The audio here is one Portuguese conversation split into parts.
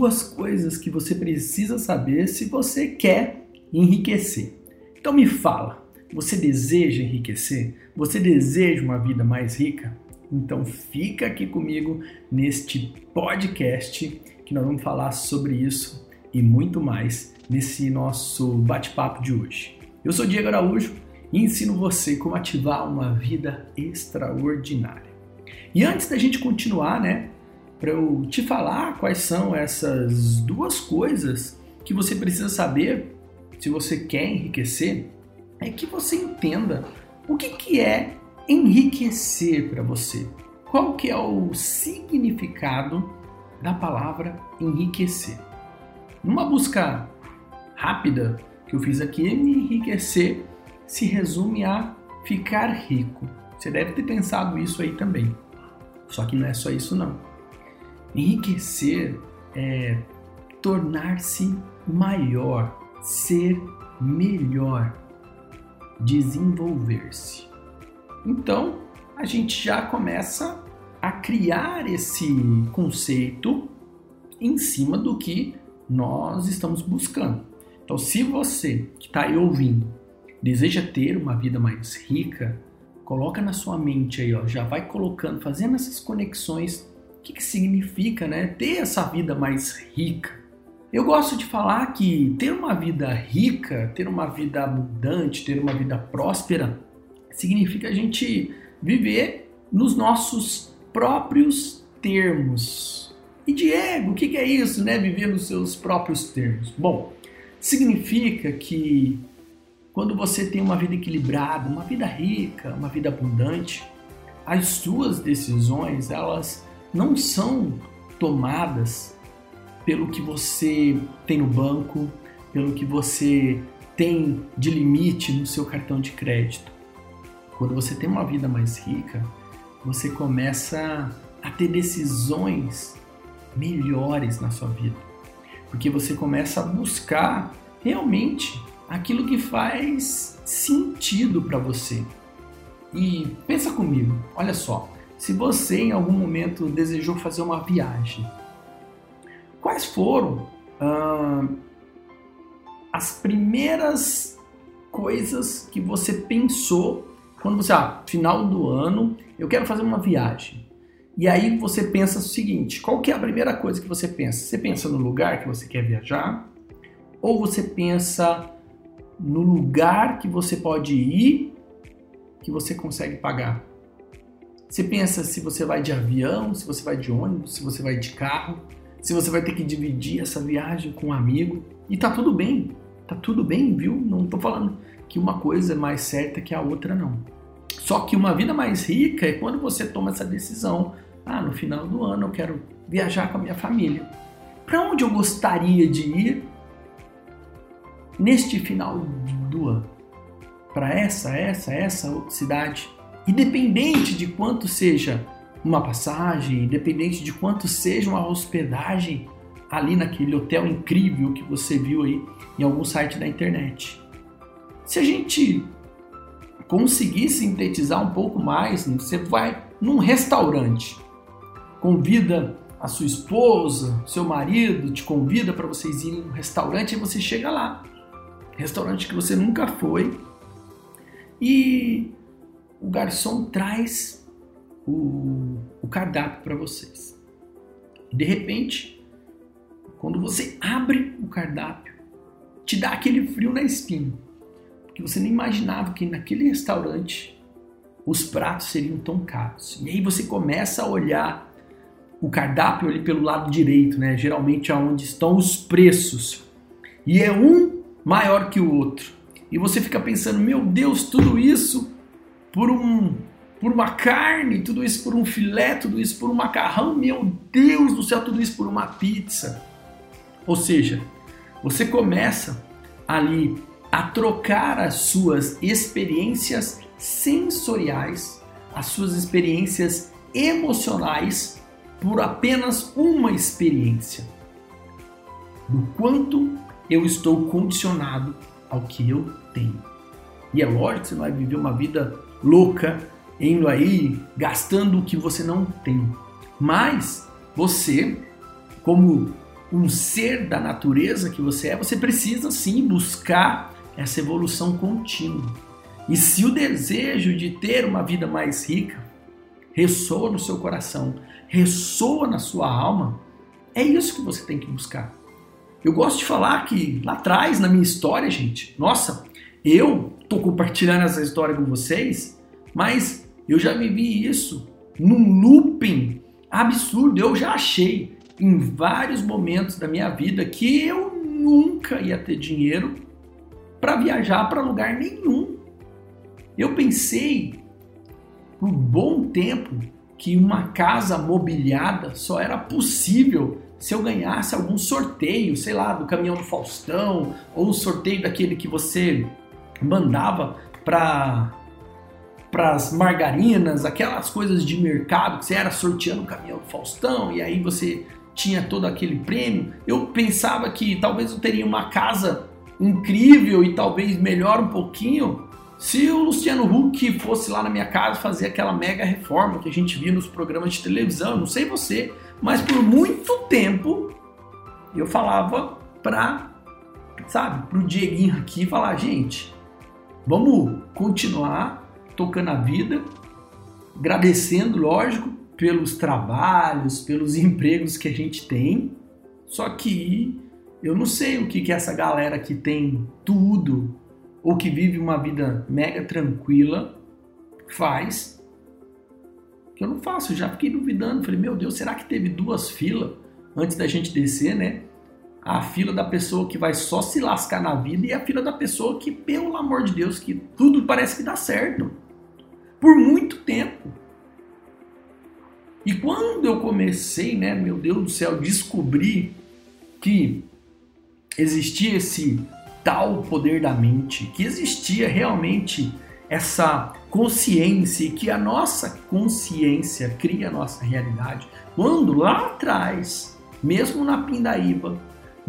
duas coisas que você precisa saber se você quer enriquecer. Então me fala, você deseja enriquecer? Você deseja uma vida mais rica? Então fica aqui comigo neste podcast que nós vamos falar sobre isso e muito mais nesse nosso bate-papo de hoje. Eu sou Diego Araújo e ensino você como ativar uma vida extraordinária. E antes da gente continuar, né, para eu te falar quais são essas duas coisas que você precisa saber se você quer enriquecer, é que você entenda o que, que é enriquecer para você. Qual que é o significado da palavra enriquecer? Numa busca rápida que eu fiz aqui, enriquecer se resume a ficar rico. Você deve ter pensado isso aí também. Só que não é só isso não. Enriquecer é tornar-se maior, ser melhor, desenvolver-se. Então, a gente já começa a criar esse conceito em cima do que nós estamos buscando. Então, se você que está aí ouvindo deseja ter uma vida mais rica, coloca na sua mente aí, ó, já vai colocando, fazendo essas conexões. O que, que significa, né? Ter essa vida mais rica. Eu gosto de falar que ter uma vida rica, ter uma vida abundante, ter uma vida próspera, significa a gente viver nos nossos próprios termos. E Diego, o que é isso, né? Viver nos seus próprios termos. Bom, significa que quando você tem uma vida equilibrada, uma vida rica, uma vida abundante, as suas decisões elas não são tomadas pelo que você tem no banco, pelo que você tem de limite no seu cartão de crédito. Quando você tem uma vida mais rica, você começa a ter decisões melhores na sua vida. Porque você começa a buscar realmente aquilo que faz sentido para você. E pensa comigo, olha só, se você em algum momento desejou fazer uma viagem, quais foram ah, as primeiras coisas que você pensou quando você, ah, final do ano, eu quero fazer uma viagem. E aí você pensa o seguinte, qual que é a primeira coisa que você pensa? Você pensa no lugar que você quer viajar? Ou você pensa no lugar que você pode ir que você consegue pagar. Você pensa se você vai de avião, se você vai de ônibus, se você vai de carro, se você vai ter que dividir essa viagem com um amigo. E tá tudo bem, tá tudo bem, viu? Não tô falando que uma coisa é mais certa que a outra, não. Só que uma vida mais rica é quando você toma essa decisão. Ah, no final do ano eu quero viajar com a minha família. Para onde eu gostaria de ir neste final do ano para essa, essa, essa cidade. Independente de quanto seja uma passagem, independente de quanto seja uma hospedagem ali naquele hotel incrível que você viu aí em algum site da internet. Se a gente conseguir sintetizar um pouco mais, você vai num restaurante, convida a sua esposa, seu marido, te convida para vocês irem no restaurante e você chega lá restaurante que você nunca foi, e o garçom traz o, o cardápio para vocês. De repente, quando você abre o cardápio, te dá aquele frio na espinha, porque você nem imaginava que naquele restaurante os pratos seriam tão caros. E aí você começa a olhar o cardápio ali pelo lado direito, né? Geralmente aonde estão os preços. E é um maior que o outro. E você fica pensando, meu Deus, tudo isso por um por uma carne, tudo isso por um filé, tudo isso por um macarrão, meu Deus do céu, tudo isso por uma pizza. Ou seja, você começa ali a trocar as suas experiências sensoriais, as suas experiências emocionais por apenas uma experiência. Do quanto eu estou condicionado ao que eu tenho. E é lógico que você não vai viver uma vida louca, indo aí, gastando o que você não tem. Mas você, como um ser da natureza que você é, você precisa sim buscar essa evolução contínua. E se o desejo de ter uma vida mais rica ressoa no seu coração, ressoa na sua alma, é isso que você tem que buscar. Eu gosto de falar que lá atrás, na minha história, gente, nossa, eu tô compartilhando essa história com vocês, mas eu já vivi isso num looping absurdo. Eu já achei em vários momentos da minha vida que eu nunca ia ter dinheiro para viajar para lugar nenhum. Eu pensei por um bom tempo que uma casa mobiliada só era possível se eu ganhasse algum sorteio, sei lá, do caminhão do Faustão, ou um sorteio daquele que você mandava para para as margarinas, aquelas coisas de mercado que você era sorteando o caminhão do Faustão e aí você tinha todo aquele prêmio, eu pensava que talvez eu teria uma casa incrível e talvez melhor um pouquinho se o Luciano Huck fosse lá na minha casa fazer aquela mega reforma que a gente via nos programas de televisão, não sei você, mas por muito tempo eu falava para, sabe, pro Dieguinho aqui falar, gente, vamos continuar tocando a vida, agradecendo, lógico, pelos trabalhos, pelos empregos que a gente tem. Só que eu não sei o que, que essa galera que tem tudo ou que vive uma vida mega tranquila faz. Que eu não faço, eu já fiquei duvidando. Falei, meu Deus, será que teve duas filas antes da gente descer, né? A fila da pessoa que vai só se lascar na vida e a fila da pessoa que, pelo amor de Deus, que tudo parece que dá certo. Por muito tempo. E quando eu comecei, né, meu Deus do céu, descobrir que existia esse tal poder da mente, que existia realmente essa consciência e que a nossa consciência cria a nossa realidade. Quando lá atrás, mesmo na pindaíba,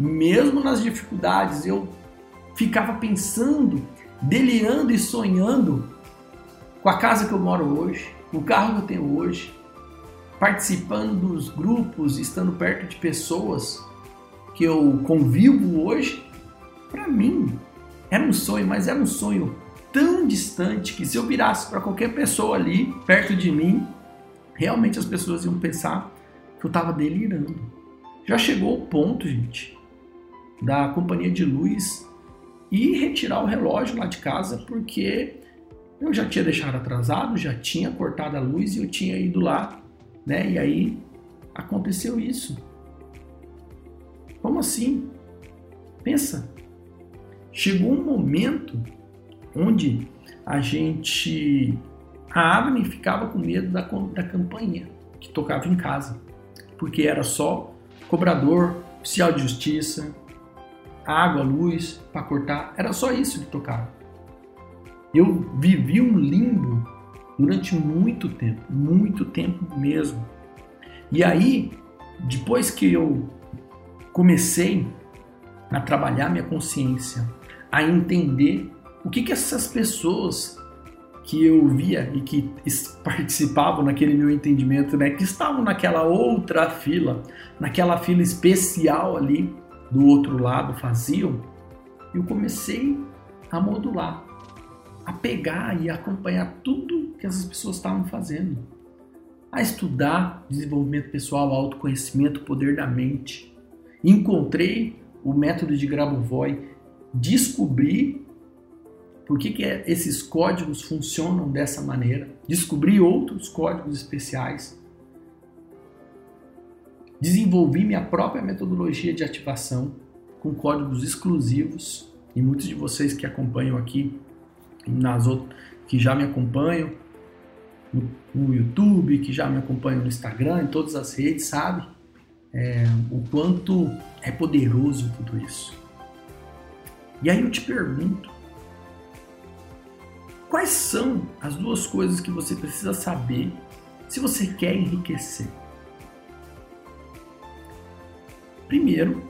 mesmo nas dificuldades, eu ficava pensando, delirando e sonhando com a casa que eu moro hoje, o carro que eu tenho hoje, participando dos grupos, estando perto de pessoas que eu convivo hoje, para mim era um sonho, mas era um sonho tão distante que se eu virasse para qualquer pessoa ali perto de mim, realmente as pessoas iam pensar que eu estava delirando. Já chegou o ponto, gente, da companhia de luz e retirar o relógio lá de casa porque eu já tinha deixado atrasado, já tinha cortado a luz e eu tinha ido lá né? E aí aconteceu isso. Como assim? Pensa. Chegou um momento onde a gente. A Avni ficava com medo da, da campainha que tocava em casa, porque era só cobrador, oficial de justiça, água, luz para cortar, era só isso que tocava. Eu vivi um limbo durante muito tempo, muito tempo mesmo. E aí, depois que eu comecei a trabalhar minha consciência, a entender o que, que essas pessoas que eu via e que participavam naquele meu entendimento, né, que estavam naquela outra fila, naquela fila especial ali do outro lado faziam, eu comecei a modular, a pegar e acompanhar tudo que essas pessoas estavam fazendo, a estudar desenvolvimento pessoal, autoconhecimento, poder da mente. Encontrei o método de Grabovoi, descobri por que, que esses códigos funcionam dessa maneira, descobri outros códigos especiais, desenvolvi minha própria metodologia de ativação com códigos exclusivos e muitos de vocês que acompanham aqui nas outras, que já me acompanham no, YouTube, que já me acompanham no Instagram, em todas as redes, sabe? É, o quanto é poderoso tudo isso. E aí eu te pergunto, quais são as duas coisas que você precisa saber se você quer enriquecer? Primeiro,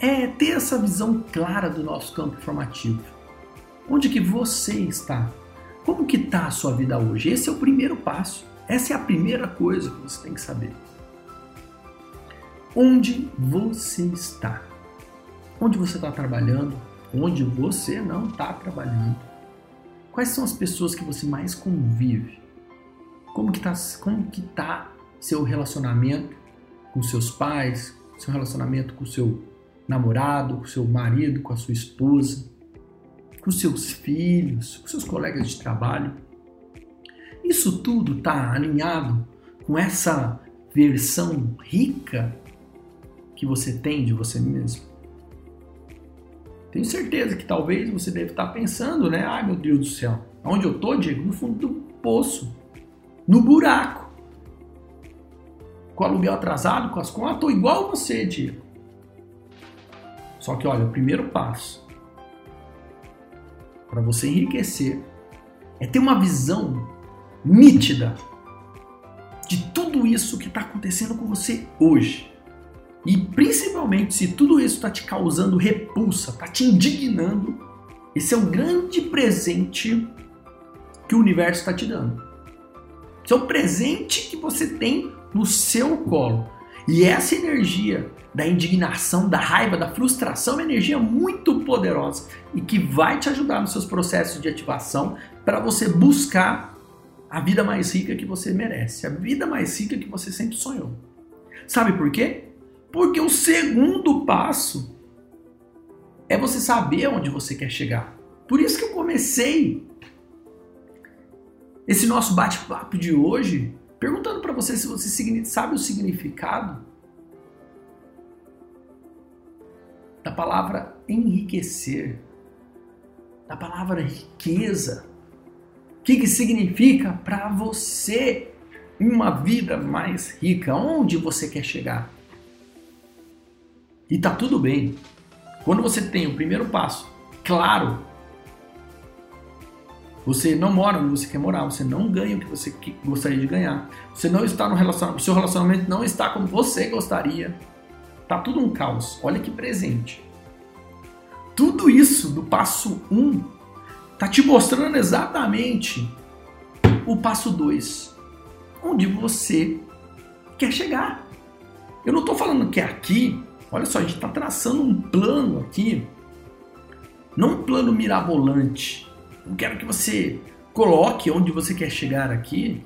é ter essa visão clara do nosso campo informativo. Onde que você está? Como que está a sua vida hoje? Esse é o primeiro passo. Essa é a primeira coisa que você tem que saber. onde você está. Onde você está trabalhando, onde você não está trabalhando. Quais são as pessoas que você mais convive? Como que está tá seu relacionamento com seus pais, seu relacionamento com seu namorado, com seu marido, com a sua esposa, com seus filhos, com seus colegas de trabalho? Isso tudo está alinhado com essa versão rica que você tem de você mesmo? Tenho certeza que talvez você deve estar pensando, né? Ai meu Deus do céu, onde eu tô, Diego? No fundo do poço, no buraco, com aluguel atrasado, com as contas, tô igual você, Diego. Só que olha, o primeiro passo para você enriquecer é ter uma visão nítida de tudo isso que está acontecendo com você hoje. E principalmente se tudo isso está te causando repulsa, está te indignando, esse é um grande presente que o universo está te dando. Esse é um presente que você tem no seu colo. E essa energia da indignação, da raiva, da frustração é uma energia muito poderosa e que vai te ajudar nos seus processos de ativação para você buscar a vida mais rica que você merece, a vida mais rica que você sempre sonhou. Sabe por quê? Porque o segundo passo é você saber onde você quer chegar. Por isso que eu comecei esse nosso bate-papo de hoje perguntando para você se você sabe o significado da palavra enriquecer, da palavra riqueza. O que, que significa para você uma vida mais rica? Onde você quer chegar? E tá tudo bem. Quando você tem o primeiro passo claro, você não mora onde você quer morar, você não ganha o que você gostaria de ganhar, você não está no relacionamento, seu relacionamento não está como você gostaria. Tá tudo um caos. Olha que presente. Tudo isso do passo 1 um, tá te mostrando exatamente o passo 2, onde você quer chegar. Eu não estou falando que é aqui Olha só, a gente está traçando um plano aqui, não um plano mirabolante. Eu quero que você coloque onde você quer chegar aqui,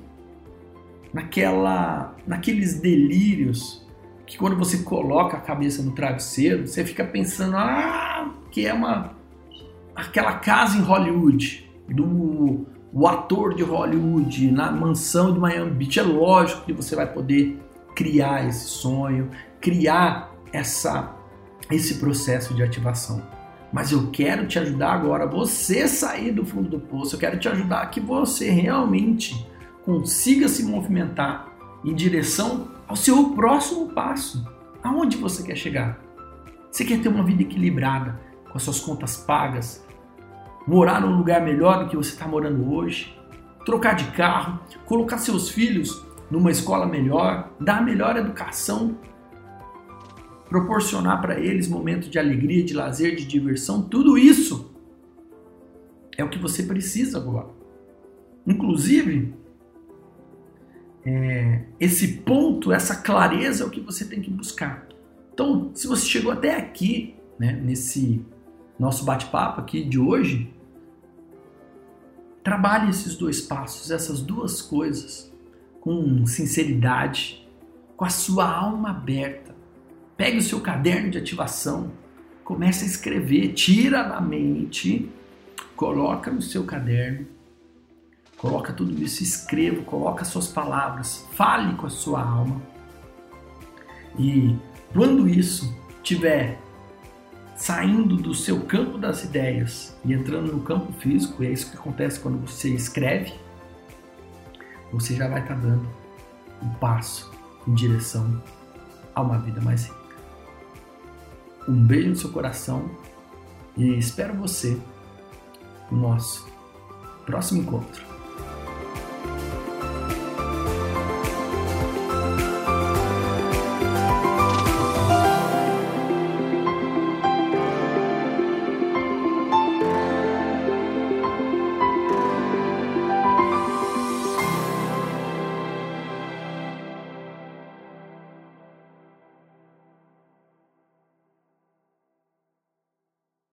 naquela, naqueles delírios que quando você coloca a cabeça no travesseiro, você fica pensando, ah, que é uma aquela casa em Hollywood do o ator de Hollywood na mansão de Miami Beach. É lógico que você vai poder criar esse sonho, criar essa esse processo de ativação. Mas eu quero te ajudar agora você sair do fundo do poço. Eu quero te ajudar que você realmente consiga se movimentar em direção ao seu próximo passo. Aonde você quer chegar? Você quer ter uma vida equilibrada, com as suas contas pagas, morar num lugar melhor do que você está morando hoje, trocar de carro, colocar seus filhos numa escola melhor, dar a melhor educação proporcionar para eles momentos de alegria, de lazer, de diversão, tudo isso é o que você precisa agora. Inclusive, é, esse ponto, essa clareza é o que você tem que buscar. Então, se você chegou até aqui, né, nesse nosso bate-papo aqui de hoje, trabalhe esses dois passos, essas duas coisas, com sinceridade, com a sua alma aberta Pegue o seu caderno de ativação, comece a escrever, tira da mente, coloca no seu caderno, coloca tudo isso, escreva, coloca suas palavras, fale com a sua alma. E quando isso tiver saindo do seu campo das ideias e entrando no campo físico, e é isso que acontece quando você escreve, você já vai estar dando um passo em direção a uma vida mais rica. Um beijo no seu coração e espero você no nosso próximo encontro.